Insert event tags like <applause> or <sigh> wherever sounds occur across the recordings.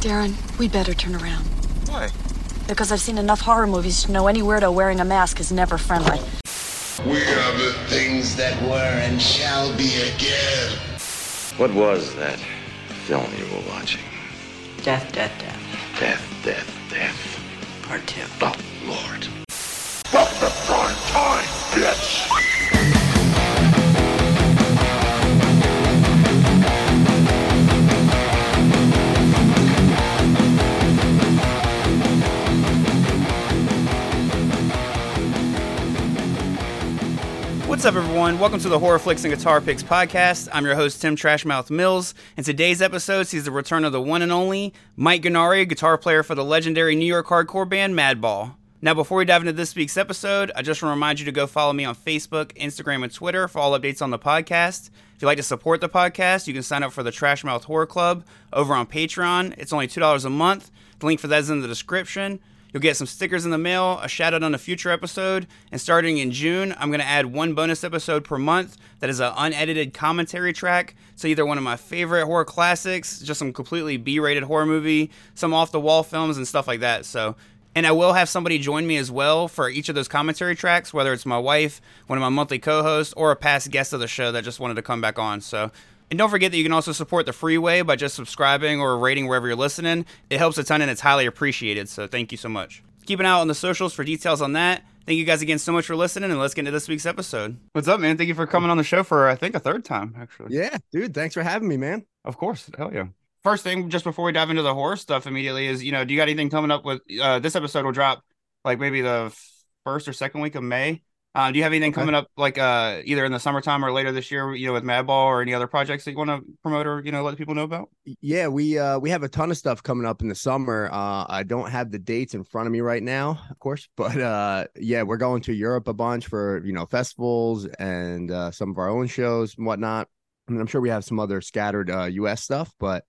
Darren, we better turn around. Why? Because I've seen enough horror movies to know any weirdo wearing a mask is never friendly. We are the things that were and shall be again. What was that film you were watching? Death, death, death. Death, death, death. Part two. Oh, Lord. Fuck the prime time, bitch! What's up, everyone? Welcome to the Horror Flicks and Guitar Picks podcast. I'm your host, Tim Trashmouth Mills. And today's episode sees the return of the one and only Mike Gurnari, guitar player for the legendary New York hardcore band Madball. Now, before we dive into this week's episode, I just want to remind you to go follow me on Facebook, Instagram, and Twitter for all updates on the podcast. If you'd like to support the podcast, you can sign up for the Trashmouth Horror Club over on Patreon. It's only $2 a month. The link for that is in the description. You'll get some stickers in the mail, a shout out on a future episode, and starting in June, I'm going to add one bonus episode per month that is an unedited commentary track. So, either one of my favorite horror classics, just some completely B rated horror movie, some off the wall films, and stuff like that. So, and I will have somebody join me as well for each of those commentary tracks, whether it's my wife, one of my monthly co hosts, or a past guest of the show that just wanted to come back on. So, and don't forget that you can also support the freeway by just subscribing or rating wherever you're listening. It helps a ton and it's highly appreciated. So thank you so much. Keep an eye out on the socials for details on that. Thank you guys again so much for listening, and let's get into this week's episode. What's up, man? Thank you for coming on the show for I think a third time, actually. Yeah, dude, thanks for having me, man. Of course. Hell yeah. First thing, just before we dive into the horror stuff immediately, is you know, do you got anything coming up with uh this episode will drop like maybe the first or second week of May? Uh, do you have anything Okay. coming up like uh either in the summertime or later this year, you know, with Madball or any other projects that you want to promote or you know let people know about? Yeah, we uh we have a ton of stuff coming up in the summer. Uh I don't have the dates in front of me right now, of course, <laughs> but uh yeah, we're going to Europe a bunch for, you know, festivals and uh some of our own shows and whatnot. And I'm sure we have some other scattered uh US stuff, but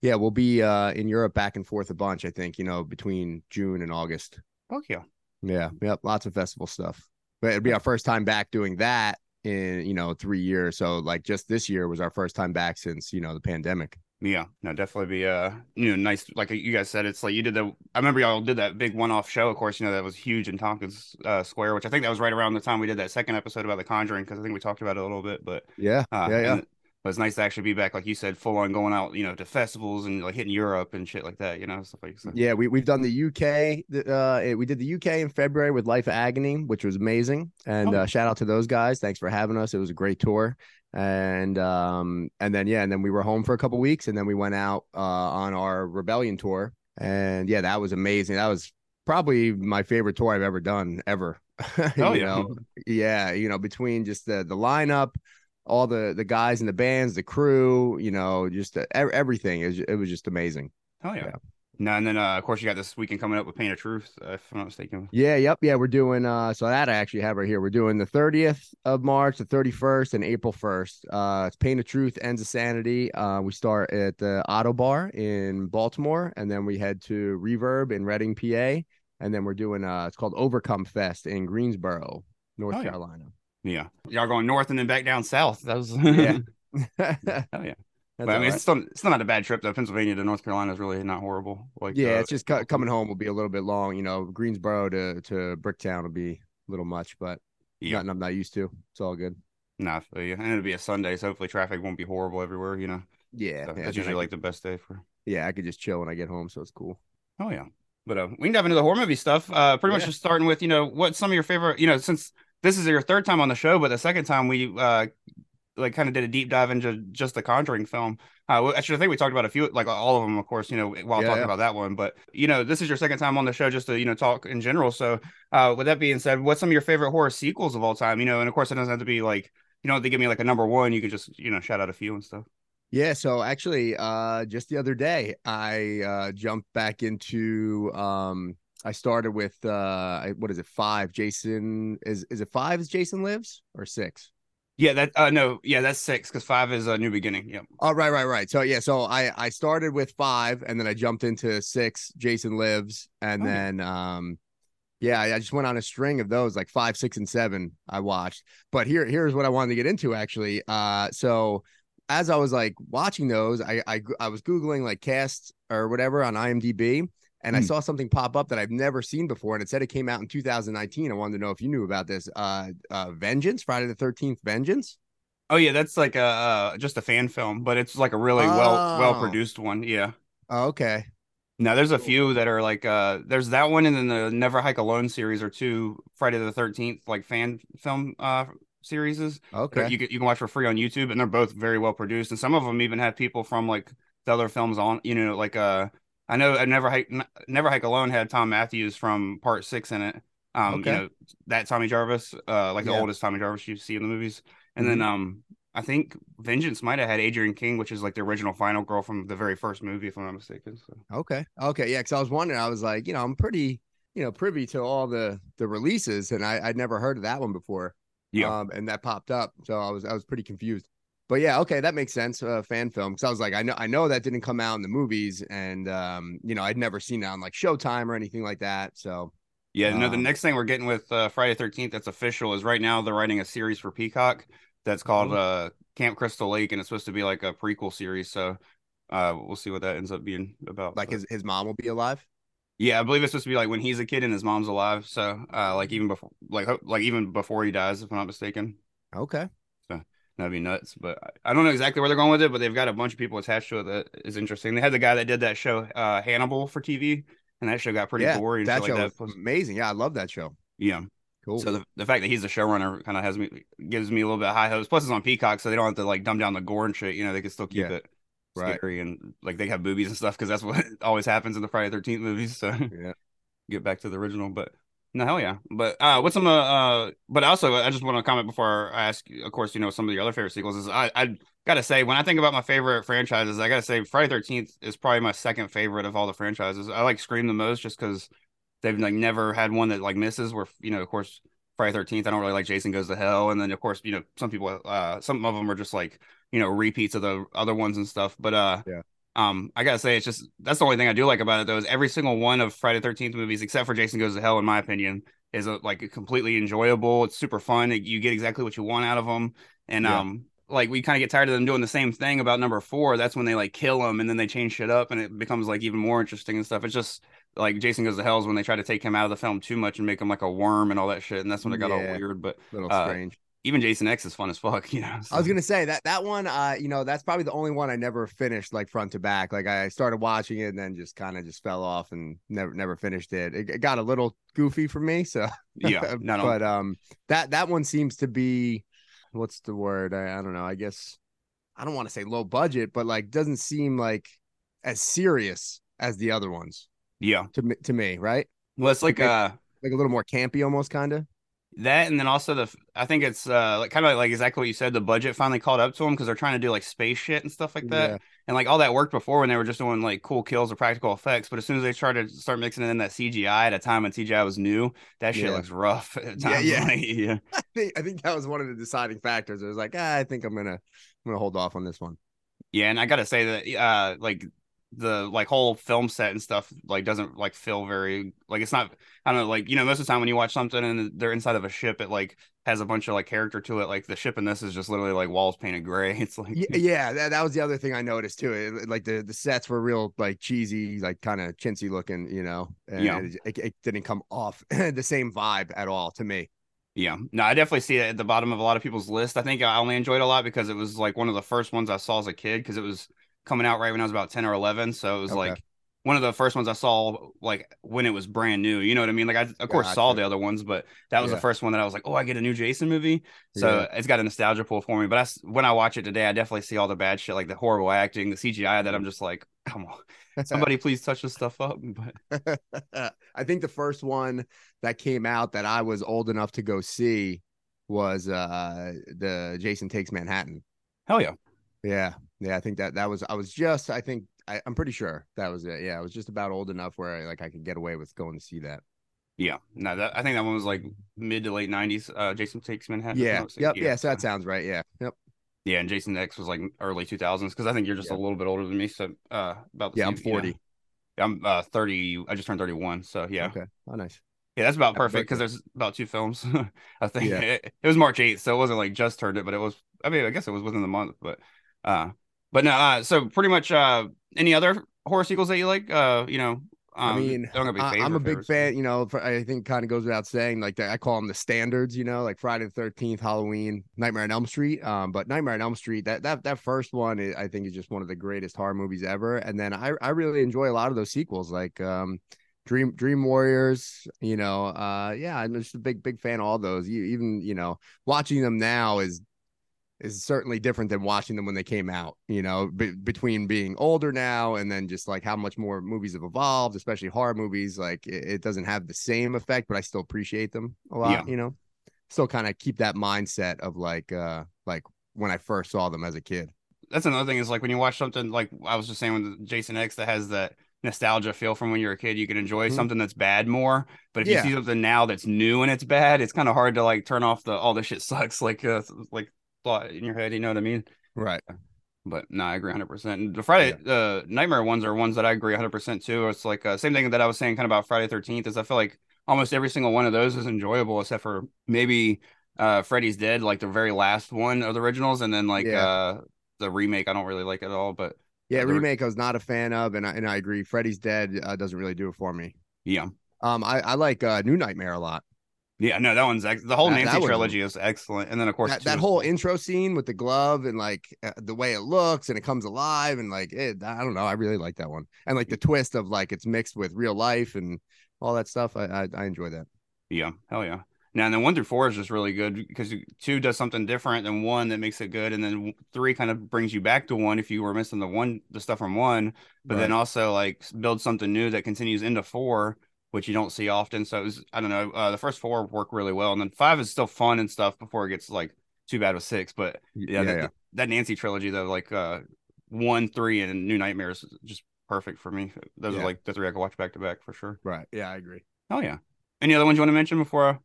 yeah, we'll be uh in Europe back and forth a bunch, I think, you know, between June and August. Fuck yeah. Yeah, yep, lots of festival stuff. But it'd be our first time back doing that in, you know, three years. So like just this year was our first time back since, you know, the pandemic. Yeah, no, definitely be uh you know nice like you guys said it's like you did the I remember y'all did that big one off show of course you know that was huge in Tompkins uh, Square which I think that was right around the time we did that second episode about The Conjuring because I think we talked about it a little bit but Yeah, uh, yeah, yeah. And it was nice to actually be back like you said full on going out you know to festivals and like hitting Europe and shit like that you know stuff like that. Yeah, we we've done the UK. Uh, eh, we did the UK in February with Life Agony, which was amazing. And Oh. uh, shout out to those guys. Thanks for having us. It was a great tour. And um, and then yeah, and then we were home for a couple weeks, and then we went out uh on our Rebellion tour. And yeah, that was amazing. That was probably my favorite tour I've ever done ever. <laughs> Oh, you yeah. know, yeah, you know, between just the the lineup, all the the guys in the bands, the crew, you know, just ev- everything. It was, it was just amazing. oh yeah. yeah. no and then uh, of course you got this weekend coming up with Pain of Truth uh, if I'm not mistaken Yeah, yep, yeah. We're doing uh so that I actually have right here. We're doing the 30th of March, the 31st, and April 1st. Uh it's Pain of Truth, Ends of Sanity. Uh we start at the Ottobar in Baltimore, and then we head to Reverb in Reading, PA, and then we're doing uh it's called Overcome Fest in Greensboro, North Oh, yeah. Carolina. Yeah y'all going north and then back down south that was <laughs> Yeah. <laughs> oh yeah but I mean, right. it's still it's still not a bad trip though. Pennsylvania to North Carolina is really not horrible. Like yeah, uh, it's just co- coming home will be a little bit long. You know, Greensboro to to Bricktown will be a little much, but Yeah. nothing I'm not used to. It's all good. Nah, feel you. and it'll be a Sunday, so hopefully traffic won't be horrible everywhere. You know, Yeah, So yeah, that's usually I like the best day for. yeah, I could just chill when I get home, so it's cool. Oh yeah, but uh, we can dive into the horror movie stuff. Uh, pretty much just starting with you know what some of your favorite. You know, since this is your third time on the show, but the second time we uh like kind of did a deep dive into just the Conjuring film. Uh, actually, I think we talked about a few, like all of them, of course. You know, while Yeah, talking yeah. about that one, but you know, this is your second time on the show, just to you know talk in general. So, uh, with that being said, what's some of your favorite horror sequels of all time? You know, and of course, it doesn't have to be like you know they give me like a number one. You can just you know shout out a few and stuff. Yeah, so actually, uh, just the other day, I uh, jumped back into. Um, I started with uh, what is it? Five. Jason is is it five? Is Jason lives or six? Yeah, that uh no, yeah, that's six because five is a new beginning. Yep. Oh, right, right, right. So yeah, so I I started with five, and then I jumped into six. Jason lives, and Oh, yeah. then um, yeah, I I just went on a string of those, like five, six, and seven. I watched, but here here's what I wanted to get into actually. Uh, so as I was like watching those, I I, I was googling like cast or whatever on IMDb, and I Hmm. saw something pop up that I've never seen before, and it said it came out in 2019. I wanted to know if you knew about this. Uh, uh Vengeance, Friday the 13th, Vengeance. Oh yeah, that's like a uh, just a fan film, but it's like a really well well Oh. produced one. Yeah. Oh, okay. Now there's a few that are like uh there's that one and then the Never Hike Alone series or two Friday the 13th like fan film uh series Okay. you can you can watch for free on YouTube and they're both very well produced and some of them even have people from like the other films on you know like uh I know I Never Hike Never Hike Alone had Thom Mathews from Part 6 in it. Um Okay. you know that Tommy Jarvis uh like the Yeah. oldest Tommy Jarvis you see in the movies. And then um I think Vengeance might have had Adrienne King, which is like the original final girl from the very first movie, if I'm not mistaken. So Okay. Okay. Yeah. Cause I was wondering, I was like, you know, I'm pretty, you know, privy to all the the releases and I, I'd never heard of that one before. yeah. Um, and that popped up. So I was I was pretty confused. But yeah, okay, that makes sense. Uh, fan film. Cause I was like, I know I know that didn't come out in the movies, and um, you know, I'd never seen it on like Showtime or anything like that. So Yeah, no, the Um, next thing we're getting with uh, Friday Thirteenth that's official is right now they're writing a series for Peacock that's called Mhm. uh, Camp Crystal Lake, and it's supposed to be like a prequel series. So uh, we'll see what that ends up being about. like but- his his mom will be alive. yeah, I believe it's supposed to be like when he's a kid and his mom's alive. So uh, like even before, like like even before he dies, if I'm not mistaken. Okay. That'd be nuts, but I- don't know exactly where they're going with it. But they've got a bunch of people attached to it that is interesting. They had the guy that did that show, uh, Hannibal, for TV, and that show got pretty yeah, gory that show like was that. Amazing. Yeah, I love that show. yeah, Cool. So the, the fact that he's the showrunner kind of has me gives me a little bit of high hopes. Plus, it's on Peacock, so they don't have to like dumb down the gore and shit. You know, they can still keep Yeah. it Right. scary and like they have boobies and stuff because that's what <laughs> always happens in the Friday Thirteenth movies. So yeah. <laughs> get back to the original, but no hell yeah. But uh, what's some uh, uh but also I just want to comment before I ask. you, Of course, you know some of your other favorite sequels is I I gotta say when I think about my favorite franchises, I gotta say Friday Thirteenth is probably my second favorite of all the franchises. I like Scream the most just because they've like never had one that like misses. Where you know of course Friday Thirteenth, I don't really like Jason Goes to Hell, and then of course you know some people uh some of them are just like you know repeats of the other ones and stuff. But uh Yeah. Um, I gotta say, it's just that's the only thing I do like about it though. Is every single one of Friday Thirteenth movies, except for Jason Goes to Hell, in my opinion, is uh like completely enjoyable. It's super fun. It- you get exactly what you want out of them, and Yeah. um, like we kind of get tired of them doing the same thing about number four. That's when they like kill him, and then they change shit up, and it becomes like even more interesting and stuff. It's just like Jason Goes to Hell is when they try to take him out of the film too much and make him like a worm and all that shit, and that's when it got all weird. But little uh, strange. Even Jason X is fun as fuck, <laughs> you know. I was gonna say that that one, uh, you know, that's probably the only one I never finished like front to back. Like I started watching it and then just kind of just fell off and never never finished it. It, it got a little goofy for me, so <laughs> yeah, no, no, but um, that that one seems to be, what's the word? I, I don't know. I guess I don't want to say low budget, but like doesn't seem like as serious as the other ones yeah. to me. To me, right? Well, it's like Okay. uh. Like a little more campy, almost kind of. That and then also the I think it's uh like kind of like exactly what you said. The budget finally caught up to them because they're trying to do like space shit and stuff like that. Yeah. And like all that worked before when they were just doing like cool kills or practical effects. But as soon as they started to start mixing in that CGI at a time when CGI was new, that shit Yeah. looks rough <laughs> at Yeah, yeah. Like, yeah, <laughs> I think I think that was one of the deciding factors. It was like, ah, I think I'm gonna I'm gonna hold off on this one. yeah. And I gotta say that uh like the like whole film set and stuff like doesn't like feel very like it's not I don't know like you know most of the time when you watch something and they're inside of a ship it like has a bunch of like character to it like the ship in this is just literally like walls painted gray <laughs> it's like Yeah, yeah, that, that was the other thing I noticed too. It, like the the sets were real like cheesy, like kind of chintzy looking, you know. And Yeah. it, it, it didn't come off <laughs> the same vibe at all to me. Yeah, no, I definitely see it at the bottom of a lot of people's list. I think I only enjoyed it a lot because it was like one of the first ones I saw as a kid because it was coming out right when I was about 10 or 11. So it was Okay. like one of the first ones I saw like when it was brand new. You know what I mean? Like I of course saw Gotcha. the other ones, but that was Yeah. the first one that I was like, "Oh, I get a new Jason movie." So Yeah. it's got a nostalgia pull for me. But I when I watch it today, I definitely see all the bad shit like the horrible acting, the CGI that I'm just like, "Come on. <laughs> Somebody please touch this stuff up." But <laughs> I think the first one that came out that I was old enough to go see was uh the Jason Takes Manhattan. hell yeah. Yeah. Yeah, I think that that was I was just I think I, I'm pretty sure that was it. Yeah, I was just about old enough where I, like I could get away with going to see that. Yeah. No, that I think that one was like mid to late 90s. Uh Jason Takes Manhattan. Yeah. mistaken. Yep. Yeah. So that sounds right. Yeah. Yep. Yeah, and Jason X was like early 2000s because I think you're just a little bit older than me. So, uh, about the Yeah. I'm same, you know. 40. I'm uh 30. I just turned 31. So yeah, Okay. Oh, nice. yeah, that's about perfect because there's about two films. <laughs> I think Yeah. it, it was March 8th, so it wasn't like just turned it, but it was. I mean, I guess it was within the month, but Uh, but no, uh, so pretty much uh, any other horror sequels that you like? Uh, you know, um, I mean, don't have any I, favorite am a big fan. You know, for, I think kind of goes without saying. Like I call them the standards. You know, like Friday the Thirteenth, Halloween, Nightmare on Elm Street. Um, but Nightmare on Elm Street, that that that first one, i- I think is just one of the greatest horror movies ever. And then I I really enjoy a lot of those sequels, like um, Dream Dream Warriors. You know, uh, yeah, I'm just a big big fan of all those. You, even you know, watching them now is is certainly different than watching them when they came out, you know, be- between being older now and then just like how much more movies have evolved, especially horror movies. Like it, it doesn't have the same effect, but I still appreciate them a lot, Yeah. you know. Still kind of keep that mindset of like uh like when I first saw them as a kid. That's another thing is like when you watch something like I was just saying with Jason X that has that nostalgia feel from when you're a kid, you can enjoy Mhm. something that's bad more. But if Yeah. you see something now that's new and it's bad, it's kind of hard to like turn off the all this shit sucks <laughs> like uh, like thought in your head. You know what I mean? Right. But no, I agree 100. percent The Friday, uh, Nightmare ones are ones that I agree 100 percent too. It's like uh, same thing that I was saying kind of about Friday 13th is I feel like almost every single one of those is enjoyable except for maybe uh Freddy's Dead, like the very last one of the originals, and then like Yeah. uh the remake I don't really like at all. But Yeah, remake I was not a fan of, and I and I agree. Freddy's Dead uh, doesn't really do it for me. yeah, Um, I, I like uh New Nightmare a lot. Yeah, no, that one's ex- the whole That- that Nancy was- trilogy is excellent, and then of course that, that whole intro scene with the glove and like uh, the way it looks and it comes alive and like it, I don't know, I really like that one. And like the twist of like it's mixed with real life and all that stuff. I I, I enjoy that. Yeah, hell yeah. Now, and then one through four is just really good because two does something different than one that makes it good, and then three kind of brings you back to one if you were missing the one, the stuff from one, but then also like build something new that continues into four, which you don't see often. So it was, I don't know, uh, the first four work really well, and then five is still fun and stuff before it gets like too bad with six. But yeah, that, that Nancy trilogy though, like uh, one, three, and New Nightmares, is just perfect for me. Those Yeah. are like the three I could watch back to back for sure. right. Yeah, I agree. Oh yeah. Any other ones you want to mention before? I,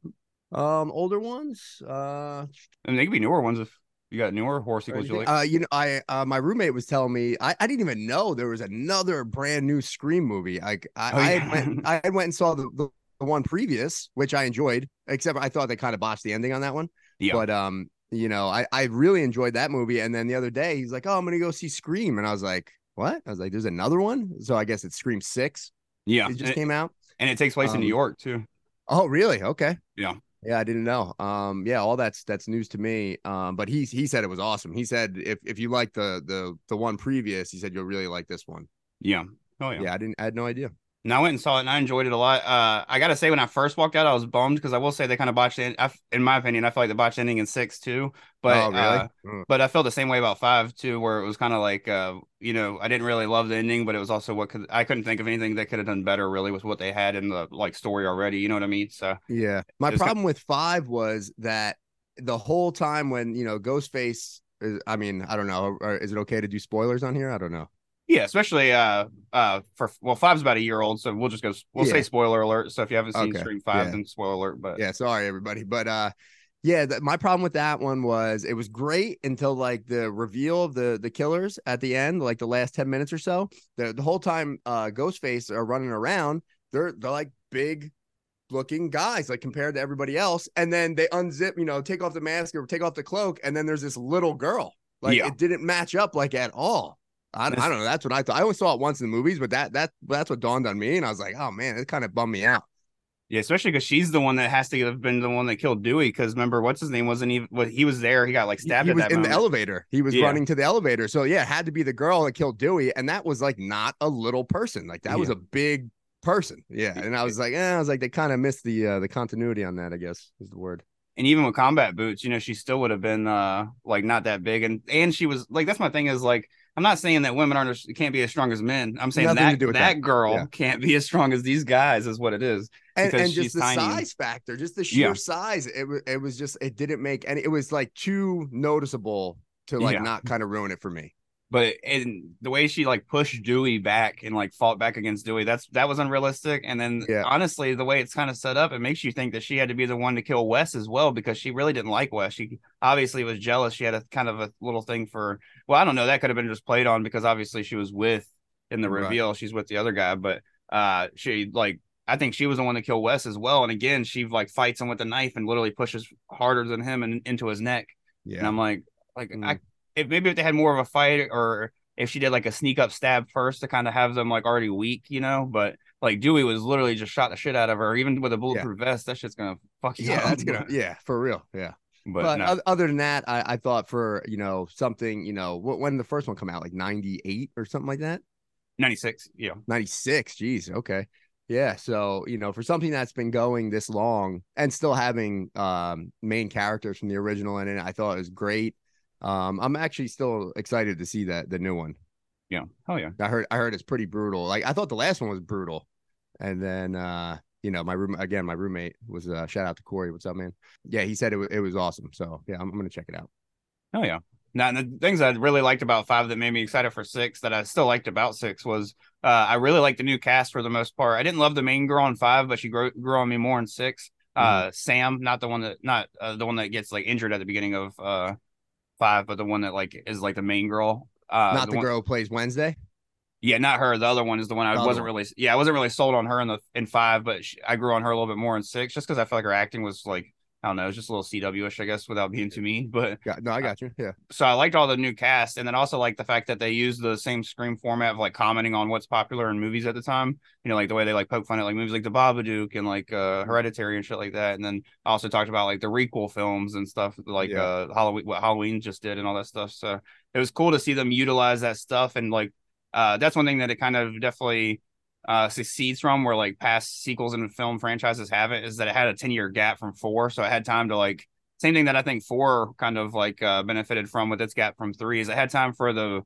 Um, older ones. Uh, and they could be newer ones if you got newer horror sequels you like. uh, you know, I uh, my roommate was telling me I, I didn't even know there was another brand new Scream movie. Like I Oh, I, yeah. had went, <laughs> I had went and saw the, the the one previous, which I enjoyed, except I thought they kind of botched the ending on that one. yeah. But um, you know, I I really enjoyed that movie. And then the other day, he's like, "Oh, I'm gonna go see Scream," and I was like, "What?" I was like, "There's another one." So I guess it's Scream Six. yeah. It just and, came out. and it takes place in um, New York too. Oh, really? Okay. Yeah. Yeah, I didn't know. Um, yeah, all that's that's news to me. Um, but he he said it was awesome. He said if if you like the the the one previous, he said you'll really like this one. Yeah. Oh yeah. Yeah, I didn't. I had no idea. And I went and saw it and I enjoyed it a lot. Uh, I gotta say when I first walked out, I was bummed because I will say they kind of botched it. I, in my opinion, I feel like the botched ending in six too. But oh, really? uh, Mm. but I felt the same way about five too, where it was kind of like, uh, you know, I didn't really love the ending, but it was also what could I couldn't think of anything they could have done better really with what they had in the like story already. You know what I mean? So yeah. My got- problem with five was that the whole time when you know Ghostface. Is, I mean, I don't know. Is it okay to do spoilers on here? I don't know. Yeah, especially uh uh for well, five's about a year old, so we'll just go. We'll say spoiler alert. So if you haven't seen Okay, Scream five, yeah. then spoiler alert. But yeah sorry everybody but uh yeah th- my problem with that one was it was great until like the reveal of the the killers at the end like the last 10 minutes or so the, the whole time uh ghostface are running around they're they're like big looking guys like compared to everybody else and then they unzip you know take off the mask or take off the cloak and then there's this little girl like Yeah. it didn't match up like at all I, I don't know. That's what I thought. I only saw it once in the movies, but that that that's what dawned on me, and I was like, "Oh man, it kind of bummed me out." Yeah, especially because she's the one that has to have been the one that killed Dewey. Because remember, what's his name wasn't even. Well, he was there. He got like stabbed he at was that in moment. the elevator. He was Yeah. running to the elevator. So yeah, it had to be the girl that killed Dewey, and that was like not a little person. Like that was a big person. Yeah, and I was like, eh, I was like, they kind of missed the uh, the continuity on that. I guess is the word. and even with combat boots, you know, she still would have been uh like not that big, and and she was like that's my thing is like I'm not saying that women aren't as- can't be as strong as men. I'm saying Nothing that that, that. girl Yeah. can't be as strong as these guys is what it is. And, and just the tiny. size factor, just the sheer Yeah. size. It was it was just it didn't make any. It was like too noticeable to like Yeah. not kind of ruin it for me. But and the way she like pushed Dewey back and like fought back against Dewey, that's that was unrealistic. And then Yeah. honestly, the way it's kind of set up, it makes you think that she had to be the one to kill Wes as well because she really didn't like Wes. She obviously was jealous. She had a kind of a little thing for well, I don't know, that could have been just played on because obviously she was with in the Right. reveal, she's with the other guy, but uh she like I think she was the one to kill Wes as well. And again, she like fights him with the knife and literally pushes harder than him and into his neck. Yeah, And I'm like, like Mm. I, if maybe if they had more of a fight or if she did like a sneak up stab first to kind of have them like already weak, you know. But like Dewey was literally just shot the shit out of her, even with a bulletproof vest. That shit's gonna fuck you Yeah, up. that's gonna yeah for real. Yeah. But, But, no. other than that, I, I thought for you know something you know wh- when the first one come out like ninety eight or something like that. 96, yeah. 96 geez okay yeah so you know for something that's been going this long and still having um main characters from the original in it i thought it was great um i'm actually still excited to see that the new one. Yeah. Oh yeah. i heard i heard it's pretty brutal. Like i thought the last one was brutal. And then uh you know my room again my roommate was uh shout out to corey. What's up man? Yeah he said it, wa- it was awesome. So yeah i'm, I'm gonna check it out. Oh yeah. Now and the things I really liked about five that made me excited for six that I still liked about six was uh, I really liked the new cast for the most part. I didn't love the main girl in five, but she grew, grew on me more in 6 Uh, Sam, not the one that not uh, the one that gets like injured at the beginning of uh five, but the one that like is like the main girl. Uh, not the, one- girl who plays wednesday Yeah, not her. The other one is the one I The wasn't really. Yeah, I wasn't really sold on her in the in five, but she, I grew on her a little bit more in six, just because I felt like her acting was like I don't know, it's just a little CW-ish, I guess, without being too mean. But got, no i got you yeah so I liked all the new cast, and then also like the fact that they used the same scream format of like commenting on what's popular in movies at the time. You know, like the way they like poke fun at like movies like The Babadook and like uh Hereditary and shit like that. And then I also talked about like the requel films and stuff like Yeah. uh Halloween, what Halloween just did and all that stuff. So it was cool to see them utilize that stuff and like uh that's one thing that it kind of definitely uh succeeds from where like past sequels and film franchises have it is that it had a 10 year gap from four so it had time to like same thing that i think four kind of like uh benefited from with its gap from three is it had time for the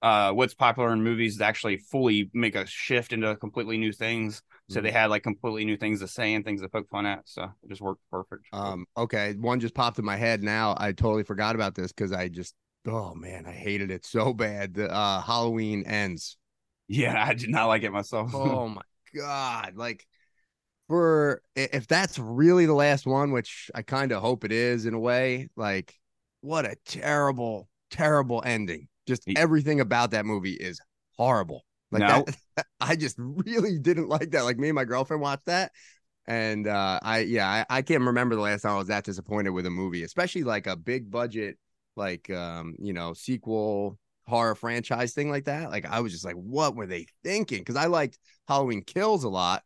uh what's popular in movies to actually fully make a shift into completely new things so they had like completely new things to say and things to poke fun at so it just worked perfect Um, okay, one just popped in my head now. I totally forgot about this because I just oh man, I hated it so bad. The uh Halloween ends. Yeah i did not like it myself Oh <laughs> my god. Like for if that's really the last one, which I kind of hope it is in a way, like what a terrible, terrible ending. Just everything about that movie is horrible. Like No. <laughs> that, I just really didn't like that. Like me and my girlfriend watched that. And uh I yeah, I, I can't remember the last time I was that disappointed with a movie, especially like a big budget, like um, you know, sequel horror franchise thing like that. Like I was just like, what were they thinking? Because I liked Halloween Kills a lot.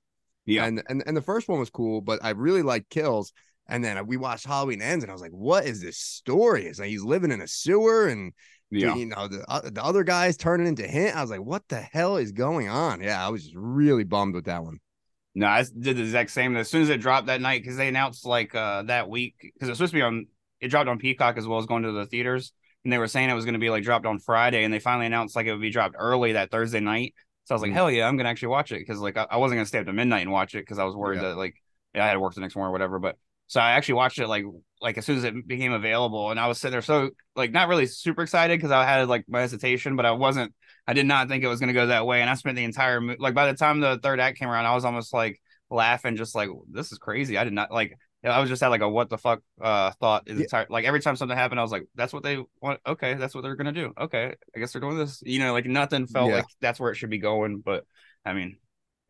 Yeah. And and and the first one was cool, but I really liked Kills. And then we watched Halloween Ends, and I was like, "What is this story?" It's like he's living in a sewer, and yeah you know the uh, the other guys turning into him. I was like, "What the hell is going on?" Yeah, I was just really bummed with that one. No, I did the exact same. As soon as it dropped that night, because they announced like uh that week, because it was supposed to be on, it dropped on Peacock as well as going to the theaters, and they were saying it was going to be like dropped on Friday, and they finally announced like it would be dropped early that Thursday night. So I was like, Mm. hell yeah, I'm gonna actually watch it because like I, I wasn't gonna stay up to midnight and watch it because I was worried Yeah. that like yeah, I had to work the next morning or whatever. But so I actually watched it like like as soon as it became available, and I was sitting there so like not really super excited because I had like my hesitation, but I wasn't. I did not think it was gonna go that way, and I spent the entire like by the time the third act came around, I was almost like laughing, just like this is crazy. I did not like. I was just had like a what the fuck uh thought is Yeah. entire like every time something happened, I was like, that's what they want. Okay, that's what they're gonna do. Okay, I guess they're doing this. You know, like nothing felt Yeah. like that's where it should be going. But I mean,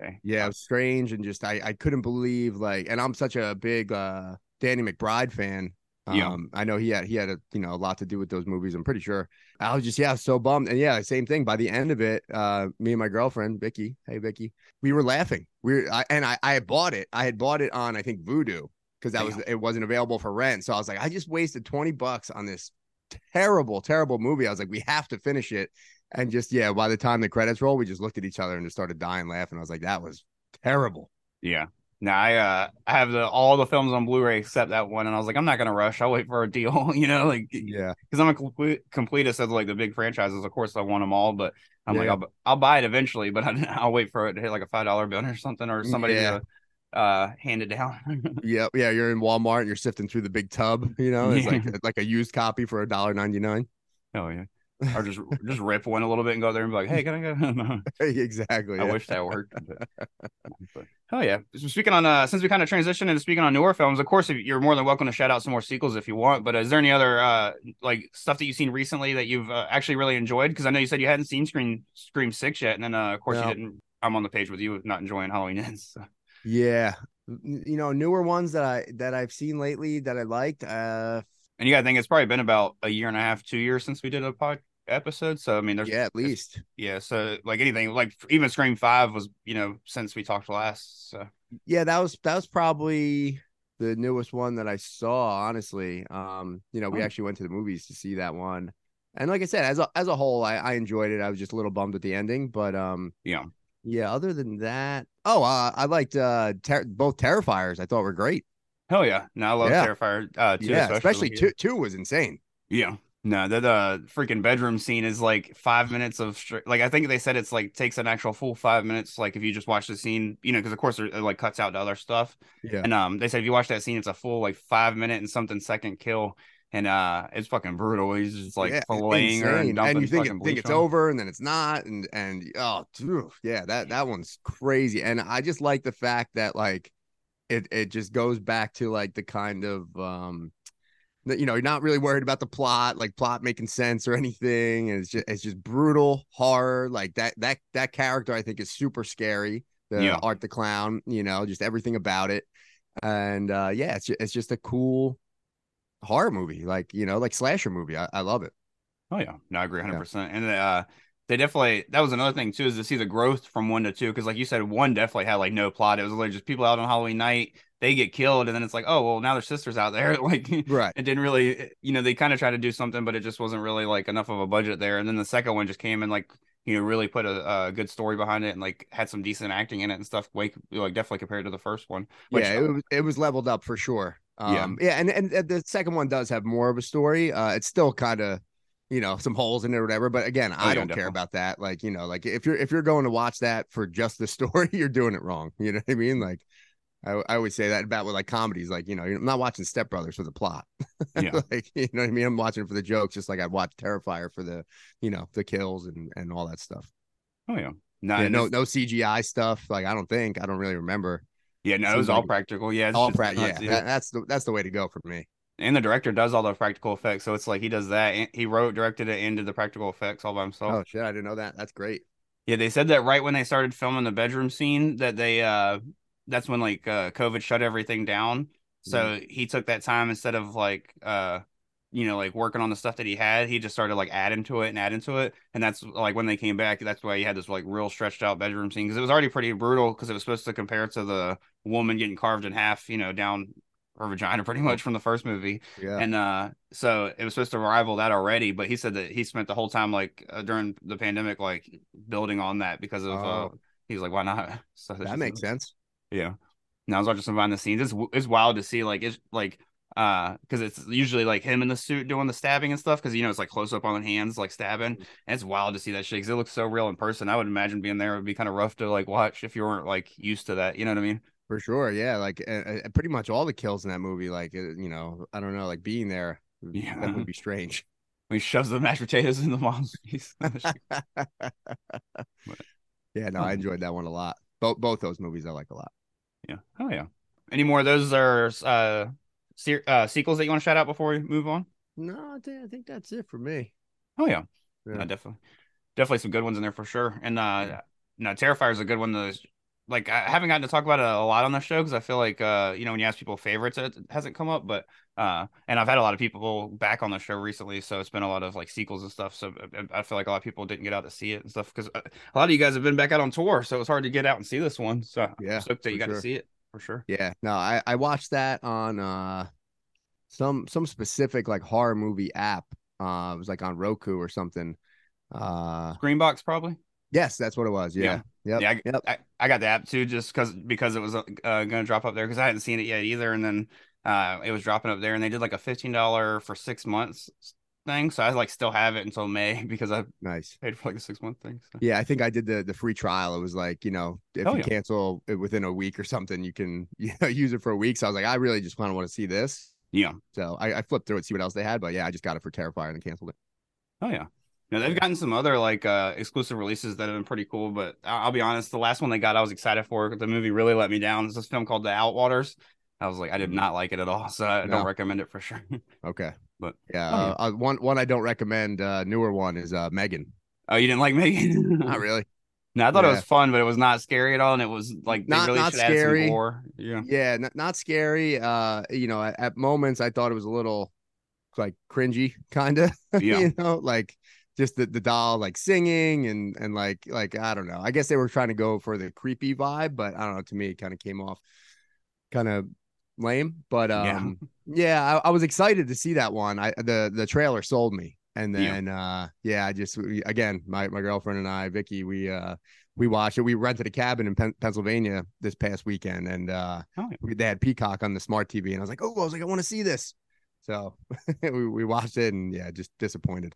okay, Yeah, it was strange and just I I couldn't believe like, and I'm such a big uh Danny McBride fan. Um, Yeah. I know he had he had a you know a lot to do with those movies. I'm pretty sure. I was just yeah so bummed and yeah same thing. By the end of it, uh, me and my girlfriend Vicky, hey Vicky, we were laughing. We were, I, and I I had bought it. I had bought it on I think Vudu because that was it wasn't available for rent. So I was like, I just wasted twenty bucks on this terrible terrible movie. I was like, we have to finish it. And just yeah, by the time the credits roll, we just looked at each other and just started dying laughing. I was like, that was terrible. yeah. Now I uh I have the all the films on Blu-ray except that one, and I was like, I'm not gonna rush. I'll wait for a deal. <laughs> You know, like Yeah. because I'm a complete completist of like the big franchises. Of course, I want them all, but I'm like, I'll, I'll buy it eventually, but I, <laughs> I'll wait for it to hit like a five dollar bill or something, or somebody Yeah. to uh handed down. <laughs> Yeah, yeah. You're in Walmart and you're sifting through the big tub. You know, it's like Yeah. <laughs> like a used copy for a dollar ninety nine. oh yeah, or just just rip one a little bit and go there and be like, hey, can I go? <laughs> exactly. I yeah. wish that worked. But, but hell yeah. So speaking on uh since we kind of transitioned into speaking on newer films, of course if you're more than welcome to shout out some more sequels if you want. But is there any other uh like stuff that you've seen recently that you've uh, actually really enjoyed? Because I know you said you hadn't seen Scream Scream Six yet, and then uh, of course No. you didn't. I'm on the page with you not enjoying Halloween Ends. So. Yeah. You know, newer ones that I that I've seen lately that I liked. Uh And you got to think it's probably been about a year and a half, two years since we did a pod episode. So I mean, there's Yeah, at least. yeah. So like anything, like even Scream Five was you know since we talked last. So Yeah, that was that was probably the newest one that I saw. Honestly, um, you know, we Oh. actually went to the movies to see that one, and like I said, as a as a whole, I, I enjoyed it. I was just a little bummed at the ending, but um, yeah, yeah. Other than that, oh, uh, I liked uh ter- both Terrifiers. I thought were great. hell yeah. No, I love Yeah. Terrifier. Uh, two, yeah, especially yeah. two two was insane. Yeah. No, the, the freaking bedroom scene is like five minutes of str- like I think they said it's like takes an actual full five minutes. Like if you just watch the scene, you know, because of course it like cuts out to other stuff. Yeah, And um, they said if you watch that scene, it's a full like five minute and something second kill, and uh, it's fucking brutal. He's just like yeah, filleting her and dumping and you think, it, think it's on over, and then it's not, and and oh, phew, yeah, that that one's crazy. And I just like the fact that like it it just goes back to like the kind of um that you know you're not really worried about the plot like plot making sense or anything and it's just it's just brutal horror like that that that character i think is super scary the Yeah. art the clown you know just everything about it and uh yeah it's just, it's just a cool horror movie like you know like slasher movie i, I love it Oh yeah, no, I agree 100. percent And uh, they definitely that was another thing too is to see the growth from one to two because like you said, one definitely had like no plot. It was literally just people out on Halloween night. They get killed, and then it's like, oh well, now their sisters out there. <laughs> Like, right it didn't really, you know, they kind of tried to do something, but it just wasn't really like enough of a budget there. And then the second one just came and like, you know, really put a, a good story behind it and like had some decent acting in it and stuff. Like, like definitely compared to the first one. Which, yeah, it was, it was leveled up for sure. Yeah. Um, yeah, and, and and the second one does have more of a story. Uh, it's still kind of, you know, some holes in it or whatever. But again, I Oh, yeah, don't care about that. Like, you know, like if you're if you're going to watch that for just the <laughs> story, you're doing it wrong. You know what I mean? Like, I I always say that about with like comedies. Like, you know, I'm not watching Step Brothers for the plot. <laughs> Yeah. like, you know what I mean? I'm watching it for the jokes, just like I'd watch Terrifier for the, you know, the kills and and all that stuff. oh yeah, no, yeah, no no CGI stuff. Like, I don't think I don't really remember. Yeah, no, it was all practical. Yeah, it's All just pra- yeah, that, that's the that's the way to go for me. and the director does all the practical effects. So it's like he does that. He wrote, directed it, and did the practical effects all by himself. Oh shit, I didn't know that. That's great. Yeah, they said that right when they started filming the bedroom scene that they uh that's when like uh COVID shut everything down. So he took that time instead of like uh you know like working on the stuff that he had, he just started like adding to it and adding to it. And that's like when they came back, that's why he had this like real stretched out bedroom scene because it was already pretty brutal because it was supposed to compare to the woman getting carved in half, you know, down her vagina pretty much from the first movie. Yeah. And uh, so it was supposed to rival that already, but he said that he spent the whole time like uh, during the pandemic, like building on that because of. Uh, Oh. he was like, "Why not?" <laughs> So that makes sense. Yeah. Now I was watching some behind the scenes. It's it's wild to see like it's like uh because it's usually like him in the suit doing the stabbing and stuff because you know it's like close up on the hands like stabbing. And it's wild to see that shit because it looks so real in person. I would imagine being there would be kind of rough to like watch if you weren't like used to that. You know what I mean? For sure. Yeah. Like uh, pretty much all the kills in that movie, like, uh, you know, I don't know, like being there, Yeah. that would be strange. <laughs> When he shoves the mashed potatoes in the mom's face. <laughs> <laughs> yeah. No, I enjoyed that one a lot. Both both those movies I like a lot. Yeah. Oh yeah. Any more of those are uh, se- uh sequels that you want to shout out before we move on? No, I think, I think that's it for me. Oh yeah. Yeah. No, definitely. Definitely some good ones in there for sure. And uh no, Terrifier is a good one is like I haven't gotten to talk about it a lot on the show because I feel like uh you know when you ask people favorites it hasn't come up but uh and I've had a lot of people back on the show recently so it's been a lot of like sequels and stuff so I- I feel like a lot of people didn't get out to see it and stuff because a lot of you guys have been back out on tour so it's hard to get out and see this one so Yeah, I'm stoked that you got sure. to see it for sure Yeah. No, I, I watched that on uh some some specific like horror movie app. Uh it was like on Roku or something. Uh Screambox probably yes, that's what it was. Yeah. Yep. Yeah, I, Yep. I, I got the app too, just because because it was uh, gonna drop up there because I hadn't seen it yet either, and then uh, it was dropping up there, and they did like a fifteen dollar for six months thing, so I like still have it until May <laughs> because I Nice. paid for like a six month thing. So. Yeah, I think I did the the free trial. It was like, you know, if Oh, you yeah. cancel it within a week or something, you can <laughs> you know, use it for a week. So I was like, I really just kind of want to see this. Yeah. So I, I flipped through it, see what else they had. But yeah, I just got it for Terrifier and then canceled it. Oh yeah. No, they've gotten some other like uh exclusive releases that have been pretty cool, but I- I'll be honest, the last one they got I was excited for. The movie really let me down. It's this film called The Outwaters. I was like, I did Mhm. not like it at all, <laughs> so I No. don't recommend it for sure. Okay. But- yeah, Oh, yeah. uh, one one I don't recommend. Uh, newer one is uh Megan. oh, you didn't like Megan? <laughs> Not really. No, I thought it was fun, but it was not scary at all, and it was like they Not- really not should add some scary. Yeah. Yeah, not, not scary. Uh, you know, at, at moments I thought it was a little like cringy kind of. <laughs> Yeah. you know, like just the, the doll like singing and and like like I don't know. I guess they were trying to go for the creepy vibe, but I don't know. To me, it kind of came off kind of lame. But Yeah. um, <laughs> yeah, I, I was excited to see that one. I the the trailer sold me, and Yeah. then uh, yeah, I just we- again my my girlfriend and I, Vicky, we uh we watched it. We rented a cabin in Pen- Pennsylvania this past weekend, and uh, Oh, yeah. we, they had Peacock on the smart TV, and I was like, oh, I was like, I want to see this. So <laughs> we, we watched it, and yeah, just disappointed.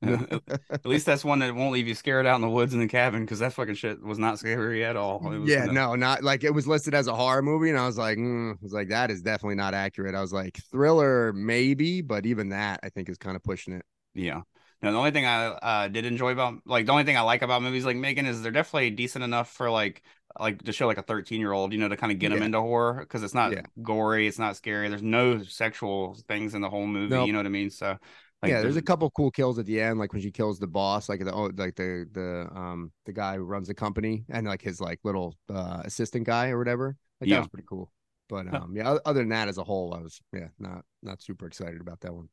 <laughs> At least that's one that won't leave you scared out in the woods in the cabin because that fucking shit was not scary at all. Yeah, no- no, not like it was listed as a horror movie, and I was like, mm, I was like, that is definitely not accurate. I was like, thriller maybe, but even that I think is kind of pushing it. Yeah. No, the only thing I uh, did enjoy about like the only thing I like about movies like Megan is they're definitely decent enough for like like to show like a 13 year old, you know, to kind of get them into horror because it's not Yeah. gory, it's not scary. There's no sexual things in the whole movie. Nope. You know what I mean? So like, yeah, there's a couple cool kills at the end, like when she kills the boss, like the oh, like the the um the guy who runs the company and like his like little uh assistant guy or whatever. Like Yeah. that was pretty cool. But um yeah, other than that, as a whole, I was yeah not not super excited about that one.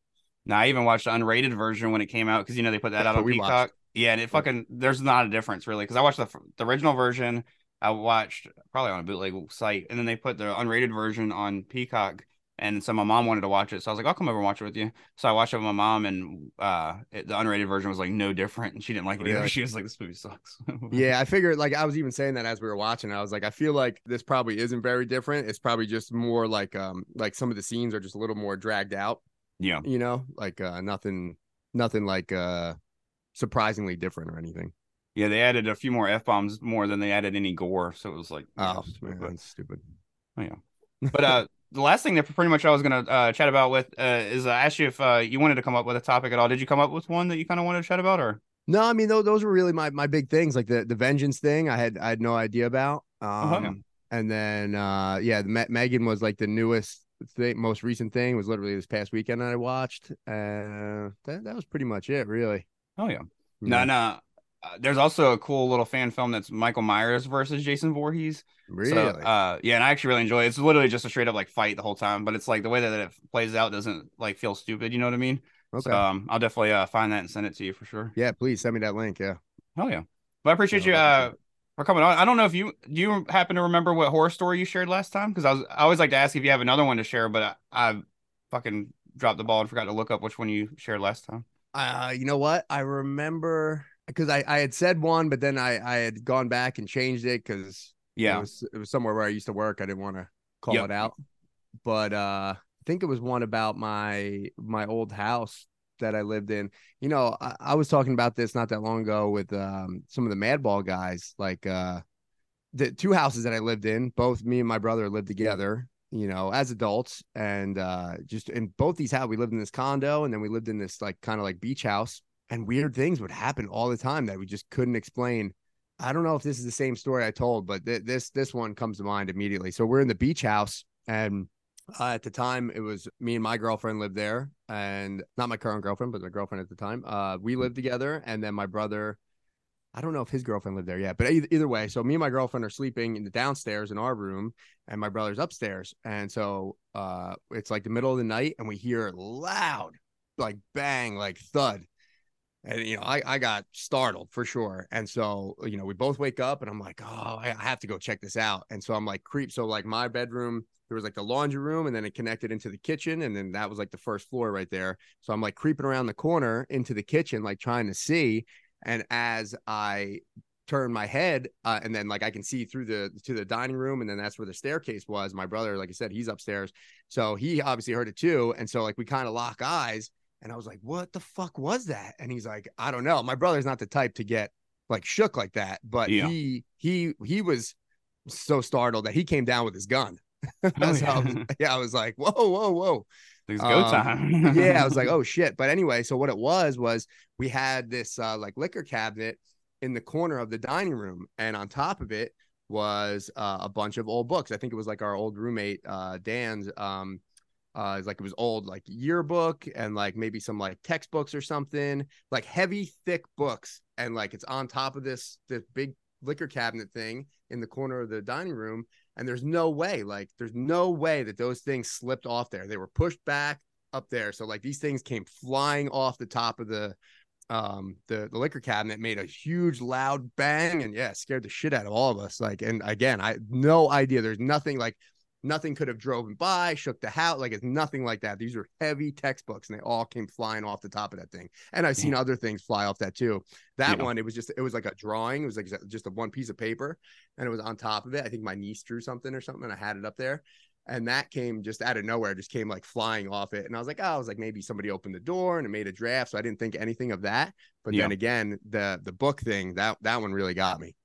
Now I even watched the unrated version when it came out because you know they put that That's <laughs> out on we watched. Peacock. Yeah, and it fucking there's not a difference really because I watched the the original version. I watched probably on a bootleg site, and then they put the unrated version on Peacock. And so my mom wanted to watch it, so I was like, "I'll come over and watch it with you." So I watched it with my mom, and uh, it, the unrated version was like no different, and she didn't like it either. Really? <laughs> She was like, "This movie sucks." Yeah, <laughs> I figured like I was even saying that as we were watching. I was like, I feel like this probably isn't very different. It's probably just more like um like some of the scenes are just a little more dragged out, yeah, you know, like uh nothing nothing like uh surprisingly different or anything. yeah. They added a few more f bombs more than they added any gore, so it was like, yeah, Oh, stupid, man, that's stupid. <laughs> But uh, the last thing that pretty much I was gonna uh, chat about with uh, is I asked you if uh, you wanted to come up with a topic at all. Did you come up with one that you kind of wanted to chat about, or No, I mean those, those were really my my big things, like the the vengeance thing. I had I had no idea about. Um, Oh, yeah. and then uh, yeah, Megan was like the newest thing, most recent thing. Was literally this past weekend that I watched. Uh, that that was pretty much it, really. oh yeah, no, Yeah, no. Uh, there's also a cool little fan film that's Michael Myers versus Jason Voorhees. really. So, uh, yeah, and I actually really enjoy it. It's literally just a straight up like fight the whole time, but it's like the way that it plays out doesn't like feel stupid. You know what I mean? okay. So, um, I'll definitely uh, find that and send it to you for sure. yeah, please send me that link. Yeah. Oh yeah, but I appreciate Yeah, you uh for coming on. I don't know if you do you happen to remember what horror story you shared last time because I was I always like to ask if you have another one to share, but I, I fucking dropped the ball and forgot to look up which one you shared last time. Uh, you know what? I remember because I, I had said one, but then I, I had gone back and changed it because Yeah, it was it was somewhere where I used to work. I didn't want to call Yep. it out, but uh, I think it was one about my my old house that I lived in. You know, I, I was talking about this not that long ago with um some of the Madball guys. Like uh, the two houses that I lived in, both me and my brother lived together. You know, as adults, and uh, just in both these houses, we lived in this condo, and then we lived in this like kind of like beach house, and weird things would happen all the time that we just couldn't explain. I don't know if this is the same story I told, but th- this this one comes to mind immediately. So we're in the beach house, and uh, at the time it was me and my girlfriend lived there, and not my current girlfriend, but my girlfriend at the time. Uh, we lived together, and then my brother. I don't know if his girlfriend lived there yet, but either, way, so me and my girlfriend are sleeping in the downstairs in our room, and my brother's upstairs, and so uh, it's like the middle of the night, and we hear loud, like bang, like thud, and you know, I, I got startled for sure. And so, you know, we both wake up and I'm like, oh, I I have to go check this out. And so I'm like creep. So like my bedroom, there was like the laundry room and then it connected into the kitchen. And then that was like the first floor right there. So I'm like creeping around the corner into the kitchen, like trying to see. And as I turn my head uh, and then like I can see through the to the dining room and then that's where the staircase was. My brother, like I said, he's upstairs. So he obviously heard it too. And so like we kind of lock eyes and I was like, what the fuck was that? And he's like, I don't know. My brother's not the type to get like shook like that, but Yeah. he he he was so startled that he came down with his gun. <laughs> Oh, So I was- yeah. yeah, I was like, whoa, whoa, whoa. It's go Um, time. <laughs> yeah, I was like, oh shit. But anyway, so what it was was we had this uh, like liquor cabinet in the corner of the dining room, and on top of it was uh, a bunch of old books. I think it was like our old roommate uh, Dan's. Um, uh, it's like it was old like yearbook and like maybe some like textbooks or something, like heavy, thick books, and like it's on top of this this big liquor cabinet thing in the corner of the dining room. And there's no way, like, there's no way that those things slipped off there. They were pushed back up there. So like these things came flying off the top of the um the, the liquor cabinet made a huge loud bang and yeah scared the shit out of all of us like and again i no idea there's nothing like nothing could have driven by shook the house like it's nothing like that. These are heavy textbooks and they all came flying off the top of that thing. And i've seen Yeah. other things fly off that too. That Yeah. one it was just it was like a drawing. It was like just a one piece of paper and it was on top of it. I think my niece drew something or something and i had it up there. And that came just out of nowhere just came like flying off it. And i was like oh i was like maybe somebody opened the door and it made a draft. So i didn't think anything of that. But Yeah. then again the the book thing that that one really got me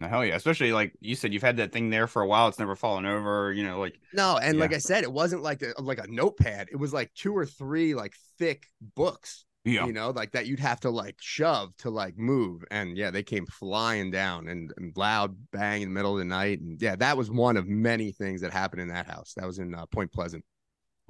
No, hell yeah. Especially like you said, you've had that thing there for a while. It's never fallen over. You know, like no and like i said it wasn't like a, like a notepad it was like two or three like thick books yeah, you know like that you'd have to like shove to like move and yeah they came flying down and, and loud bang in the middle of the night and yeah that was one of many things that happened in that house that was in uh, point pleasant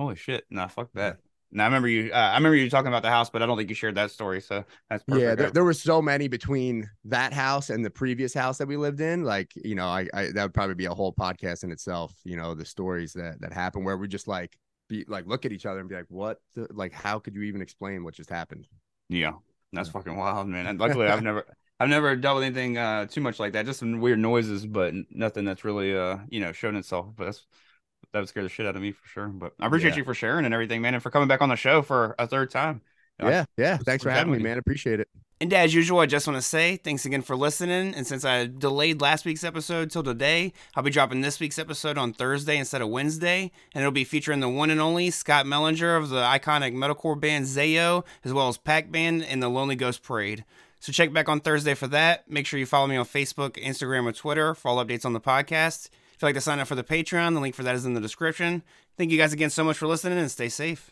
holy shit. Nah, fuck that. Now I remember you. Uh, I remember you talking about the house, but I don't think you shared that story. So that's perfect. Yeah, there, there were so many between that house and the previous house that we lived in. Like, you know, I, I that would probably be a whole podcast in itself. You know, the stories that that happen where we just like be like look at each other and be like, what? The, like, how could you even explain what just happened? yeah, that's Yeah. fucking wild, man. And luckily, I've <laughs> never. I've never dealt with anything uh, too much like that. Just some weird noises, but nothing that's really, uh, you know, shown itself. But that's that would scare the shit out of me for sure. But I appreciate Yeah. you for sharing and everything, man, and for coming back on the show for a third time. I- Yeah, yeah. Thanks for having me, happy. man. Appreciate it. And as usual, I just want to say thanks again for listening. And since I delayed last week's episode till today, I'll be dropping this week's episode on Thursday instead of Wednesday. And it'll be featuring the one and only Scott Mellinger of the iconic metalcore band Zao, as well as Pac Band and the Lonely Ghost Parade. So check back on Thursday for that. Make sure you follow me on Facebook, Instagram, or Twitter for all updates on the podcast. If you'd like to sign up for the Patreon, the link for that is in the description. Thank you guys again so much for listening and stay safe.